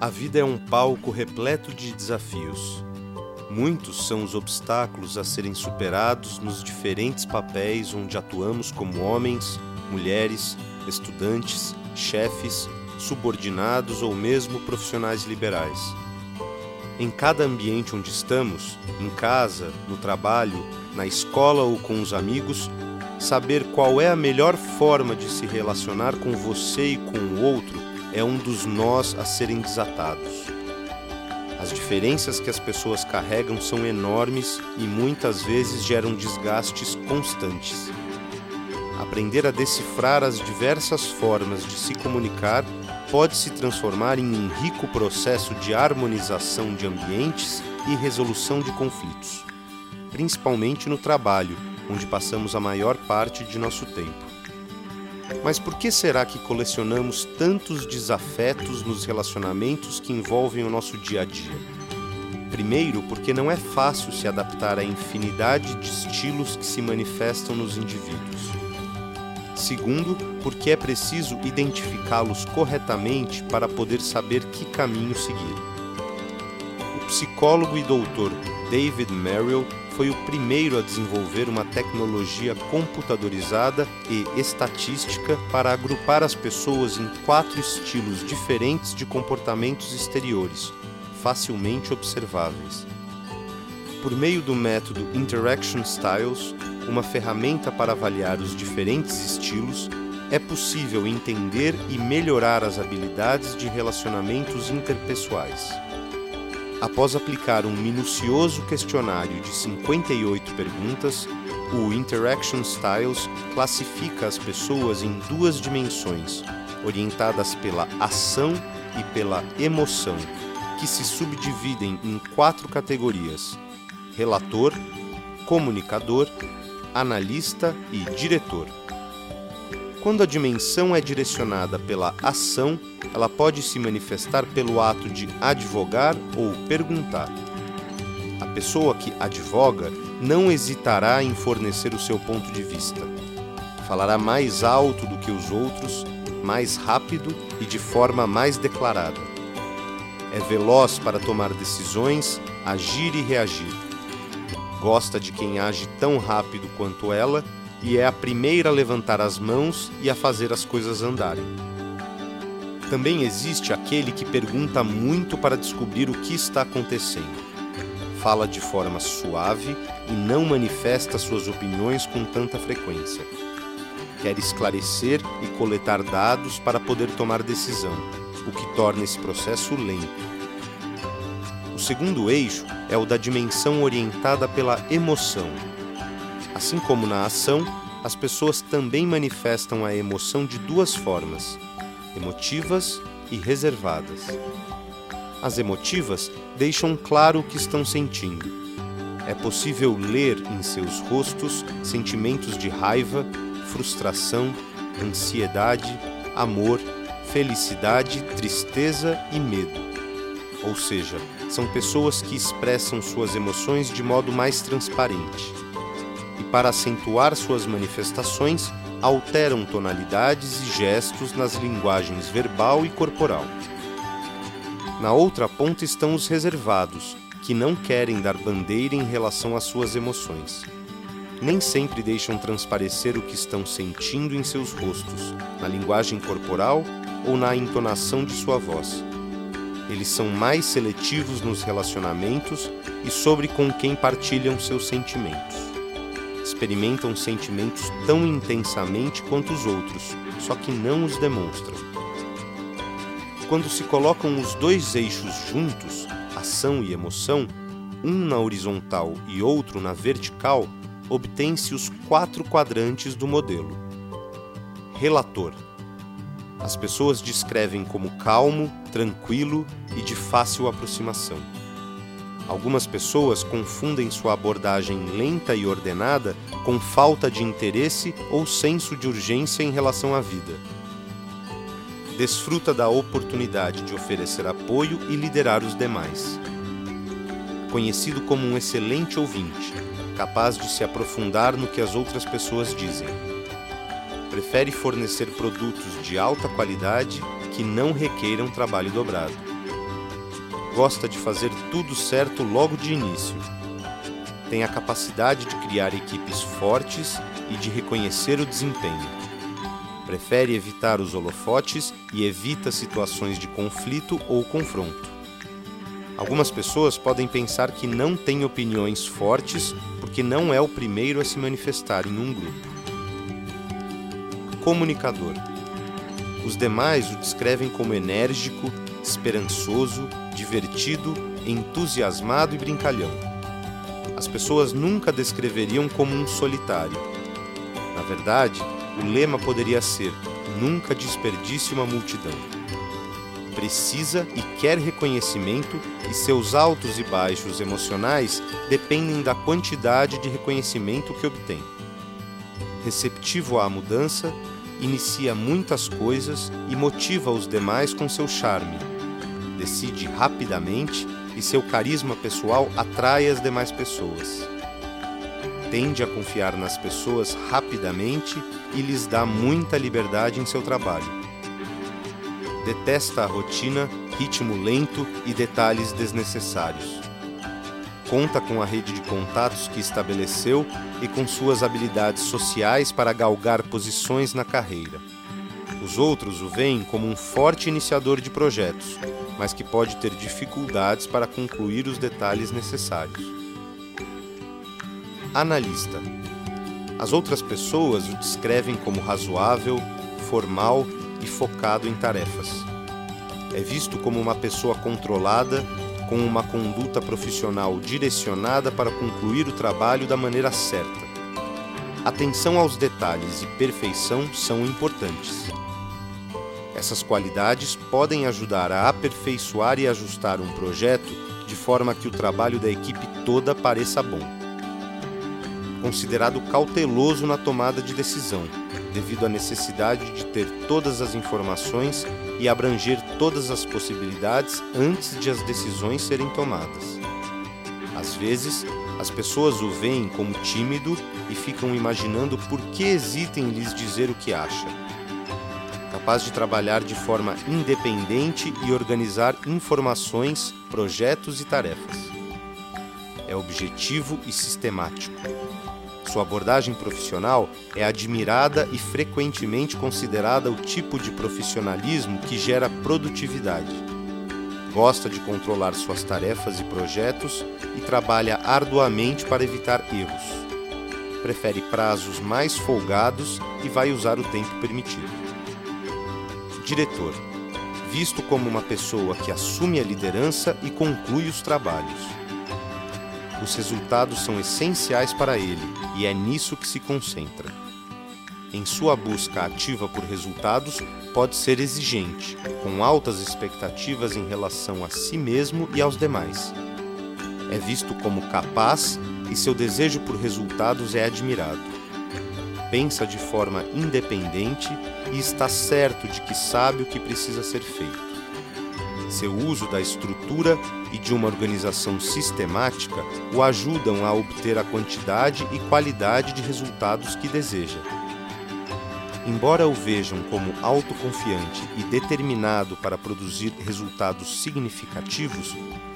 A vida é um palco repleto de desafios. Muitos são os obstáculos a serem superados nos diferentes papéis onde atuamos como homens, mulheres, estudantes, chefes, subordinados ou mesmo profissionais liberais. Em cada ambiente onde estamos, em casa, no trabalho, na escola ou com os amigos, saber qual é a melhor forma de se relacionar com você e com o outro é um dos nós a serem desatados. As diferenças que as pessoas carregam são enormes e muitas vezes geram desgastes constantes. Aprender a decifrar as diversas formas de se comunicar pode se transformar em um rico processo de harmonização de ambientes e resolução de conflitos, principalmente no trabalho, onde passamos a maior parte de nosso tempo. Mas por que será que colecionamos tantos desafetos nos relacionamentos que envolvem o nosso dia a dia? Primeiro, porque não é fácil se adaptar à infinidade de estilos que se manifestam nos indivíduos. Segundo, porque é preciso identificá-los corretamente para poder saber que caminho seguir. O psicólogo e doutor David Merrill foi o primeiro a desenvolver uma tecnologia computadorizada e estatística para agrupar as pessoas em quatro estilos diferentes de comportamentos exteriores, facilmente observáveis. Por meio do método Interaction Styles, uma ferramenta para avaliar os diferentes estilos, é possível entender e melhorar as habilidades de relacionamentos interpessoais. Após aplicar um minucioso questionário de 58 perguntas, o Interaction Styles classifica as pessoas em duas dimensões, orientadas pela ação e pela emoção, que se subdividem em quatro categorias: relator, comunicador, analista e diretor. Quando a dimensão é direcionada pela ação, ela pode se manifestar pelo ato de advogar ou perguntar. A pessoa que advoga não hesitará em fornecer o seu ponto de vista. Falará mais alto do que os outros, mais rápido e de forma mais declarada. É veloz para tomar decisões, agir e reagir. Gosta de quem age tão rápido quanto ela e é a primeira a levantar as mãos e a fazer as coisas andarem. Também existe aquele que pergunta muito para descobrir o que está acontecendo. Fala de forma suave e não manifesta suas opiniões com tanta frequência. Quer esclarecer e coletar dados para poder tomar decisão, o que torna esse processo lento. O segundo eixo é o da dimensão orientada pela emoção Assim como na ação, as pessoas também manifestam a emoção de duas formas: emotivas e reservadas. As emotivas deixam claro o que estão sentindo. É possível ler em seus rostos sentimentos de raiva, frustração, ansiedade, amor, felicidade, tristeza e medo. Ou seja, são pessoas que expressam suas emoções de modo mais transparente para acentuar suas manifestações, alteram tonalidades e gestos nas linguagens verbal e corporal. Na outra ponta estão os reservados, que não querem dar bandeira em relação às suas emoções. Nem sempre deixam transparecer o que estão sentindo em seus rostos, na linguagem corporal ou na entonação de sua voz. Eles são mais seletivos nos relacionamentos e sobre com quem partilham seus sentimentos experimentam sentimentos tão intensamente quanto os outros, só que não os demonstram. Quando se colocam os dois eixos juntos, ação e emoção, um na horizontal e outro na vertical, obtém-se os quatro quadrantes do modelo. Relator. As pessoas descrevem como calmo, tranquilo e de fácil aproximação. Algumas pessoas confundem sua abordagem lenta e ordenada com falta de interesse ou senso de urgência em relação à vida. Desfruta da oportunidade de oferecer apoio e liderar os demais. Conhecido como um excelente ouvinte, capaz de se aprofundar no que as outras pessoas dizem. Prefere fornecer produtos de alta qualidade que não requeiram trabalho dobrado. Gosta de fazer tudo certo logo de início. Tem a capacidade de criar equipes fortes e de reconhecer o desempenho Prefere evitar os holofotes e evita situações de conflito ou confronto. Algumas pessoas podem pensar que não tem opiniões fortes porque não é o primeiro a se manifestar em um grupo. Comunicador. Os demais o descrevem como enérgico, esperançoso, divertido, entusiasmado e brincalhão. As pessoas nunca descreveriam como um solitário. Na verdade, o lema poderia ser: Nunca desperdice uma multidão. Precisa e quer reconhecimento, e seus altos e baixos emocionais dependem da quantidade de reconhecimento que obtém. Receptivo à mudança, inicia muitas coisas e motiva os demais com seu charme. Decide rapidamente e seu carisma pessoal atrai as demais pessoas tende a confiar nas pessoas rapidamente e lhes dá muita liberdade em seu trabalho. Detesta a rotina, ritmo lento e detalhes desnecessários. Conta com a rede de contatos que estabeleceu e com suas habilidades sociais para galgar posições na carreira. Os outros o veem como um forte iniciador de projetos, mas que pode ter dificuldades para concluir os detalhes necessários analista. As outras pessoas o descrevem como razoável, formal e focado em tarefas. É visto como uma pessoa controlada, com uma conduta profissional direcionada para concluir o trabalho da maneira certa. Atenção aos detalhes e perfeição são importantes. Essas qualidades podem ajudar a aperfeiçoar e ajustar um projeto de forma que o trabalho da equipe toda pareça bom considerado cauteloso na tomada de decisão, devido à necessidade de ter todas as informações e abranger todas as possibilidades antes de as decisões serem tomadas. Às vezes, as pessoas o veem como tímido e ficam imaginando por que hesita em lhes dizer o que acha. Capaz de trabalhar de forma independente e organizar informações, projetos e tarefas. É objetivo e sistemático sua abordagem profissional é admirada e frequentemente considerada o tipo de profissionalismo que gera produtividade. Gosta de controlar suas tarefas e projetos e trabalha arduamente para evitar erros. Prefere prazos mais folgados e vai usar o tempo permitido. Diretor visto como uma pessoa que assume a liderança e conclui os trabalhos os resultados são essenciais para ele e é nisso que se concentra. Em sua busca ativa por resultados, pode ser exigente, com altas expectativas em relação a si mesmo e aos demais. É visto como capaz e seu desejo por resultados é admirado. Pensa de forma independente e está certo de que sabe o que precisa ser feito seu uso da estrutura e de uma organização sistemática o ajudam a obter a quantidade e qualidade de resultados que deseja. Embora o vejam como autoconfiante e determinado para produzir resultados significativos,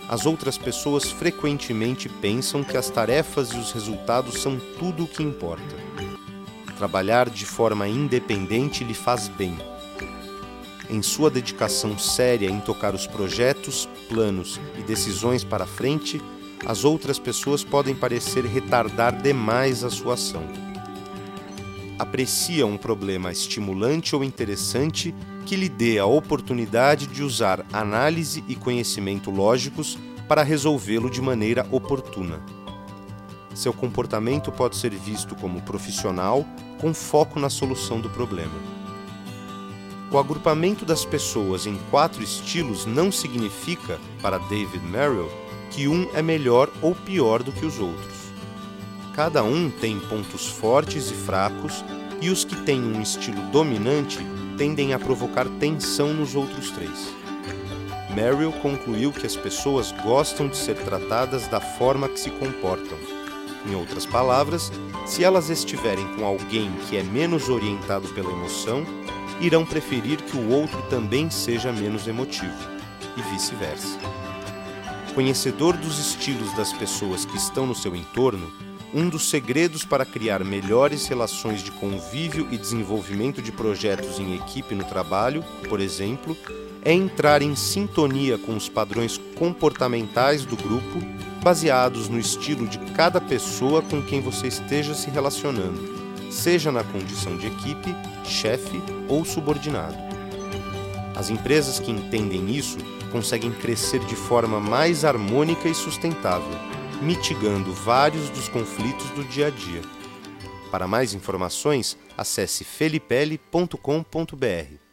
as outras pessoas frequentemente pensam que as tarefas e os resultados são tudo o que importa. Trabalhar de forma independente lhe faz bem em sua dedicação séria em tocar os projetos, planos e decisões para frente, as outras pessoas podem parecer retardar demais a sua ação. Aprecia um problema estimulante ou interessante que lhe dê a oportunidade de usar análise e conhecimento lógicos para resolvê-lo de maneira oportuna. Seu comportamento pode ser visto como profissional com foco na solução do problema. O agrupamento das pessoas em quatro estilos não significa, para David Merrill, que um é melhor ou pior do que os outros. Cada um tem pontos fortes e fracos, e os que têm um estilo dominante tendem a provocar tensão nos outros três. Merrill concluiu que as pessoas gostam de ser tratadas da forma que se comportam. Em outras palavras, se elas estiverem com alguém que é menos orientado pela emoção, irão preferir que o outro também seja menos emotivo, e vice-versa. Conhecedor dos estilos das pessoas que estão no seu entorno, um dos segredos para criar melhores relações de convívio e desenvolvimento de projetos em equipe no trabalho, por exemplo, é entrar em sintonia com os padrões comportamentais do grupo, baseados no estilo de cada pessoa com quem você esteja se relacionando, seja na condição de equipe, chefe ou subordinado. As empresas que entendem isso conseguem crescer de forma mais harmônica e sustentável, mitigando vários dos conflitos do dia a dia. Para mais informações, acesse felipele.com.br.